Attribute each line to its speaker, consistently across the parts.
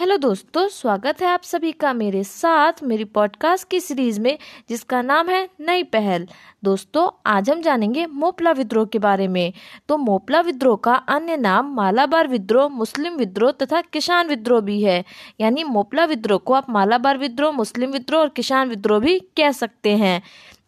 Speaker 1: Hello दोस्तों, स्वागत है आप सभी का मेरे साथ मेरी पॉडकास्ट की सीरीज़ में, जिसका नाम है नई पहल। दोस्तों, आज हम जानेंगे मोपला विद्रोह के बारे में। तो मोपला विद्रोह का अन्य नाम मालाबार विद्रोह, मुस्लिम विद्रोह तथा किसान विद्रोह भी है। यानी मोपला विद्रोह को आप मालाबार विद्रोह, मुस्लिम विद्रोह और किसान विद्रोह भी कह सकते हैं।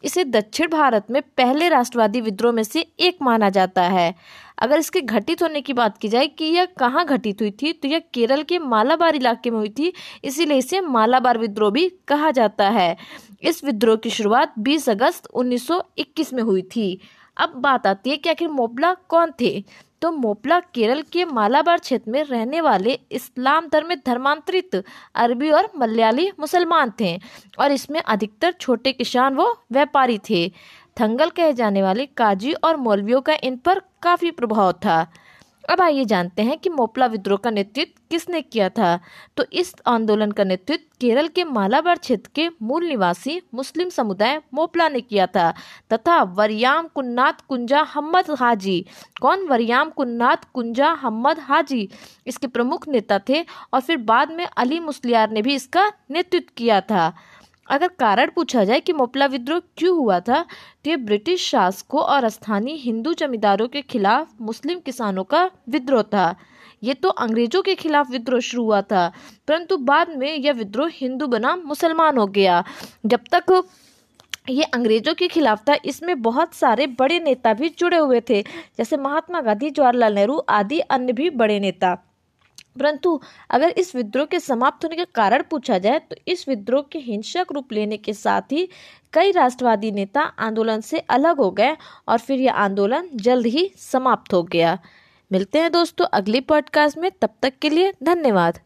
Speaker 1: इसे दक्षिण भारत में पहले राष्ट्रवादी विद्रोह में से एक माना जाता है। अगर इसके घटित होने की बात की जाए कि यह कहाँ घटित हुई थी तो यह केरल के मालाबार इलाके में हुई थी, इसीलिए इसे मालाबार विद्रोह भी कहा जाता है। इस विद्रोह की शुरुआत 20 अगस्त 1921 में हुई थी। अब बात आती है कि आखिर मोपला कौन थे? तो मोपला केरल के मालाबार क्षेत्र में रहने वाले इस्लाम धर्म में धर्मांतरित अरबी और मलयाली मुसलमान थे और इसमें अधिकतर छोटे किसान व व्यापारी थे। थंगल कहे जाने वाले काजी और मौलवियों का इन पर काफ़ी प्रभाव था। अब आइए जानते हैं कि मोपला विद्रोह का नेतृत्व किसने किया था। तो इस आंदोलन का नेतृत्व केरल के मालाबार क्षेत्र के मूल निवासी मुस्लिम समुदाय मोपला ने किया था, तथा वरियाम कुन्नाथ कुंजा हम्मद हाजी। कौन वरियाम कुन्नाथ कुंजा हम्मद हाजी? इसके प्रमुख नेता थे और फिर बाद में अली मुस्लियार ने भी इसका नेतृत्व किया था। अगर कारण पूछा जाए कि मोपला विद्रोह क्यों हुआ था तो ये ब्रिटिश शासकों और स्थानीय हिंदू जमींदारों के खिलाफ मुस्लिम किसानों का विद्रोह था। ये तो अंग्रेज़ों के खिलाफ विद्रोह शुरू हुआ था, परंतु बाद में यह विद्रोह हिंदू बना मुसलमान हो गया। जब तक ये अंग्रेज़ों के खिलाफ था, इसमें बहुत सारे बड़े नेता भी जुड़े हुए थे, जैसे महात्मा गांधी, जवाहरलाल नेहरू आदि अन्य भी बड़े नेता। परंतु अगर इस विद्रोह के समाप्त होने का कारण पूछा जाए तो इस विद्रोह के हिंसक रूप लेने के साथ ही कई राष्ट्रवादी नेता आंदोलन से अलग हो गए और फिर यह आंदोलन जल्द ही समाप्त हो गया। मिलते हैं दोस्तों अगली पॉडकास्ट में, तब तक के लिए धन्यवाद।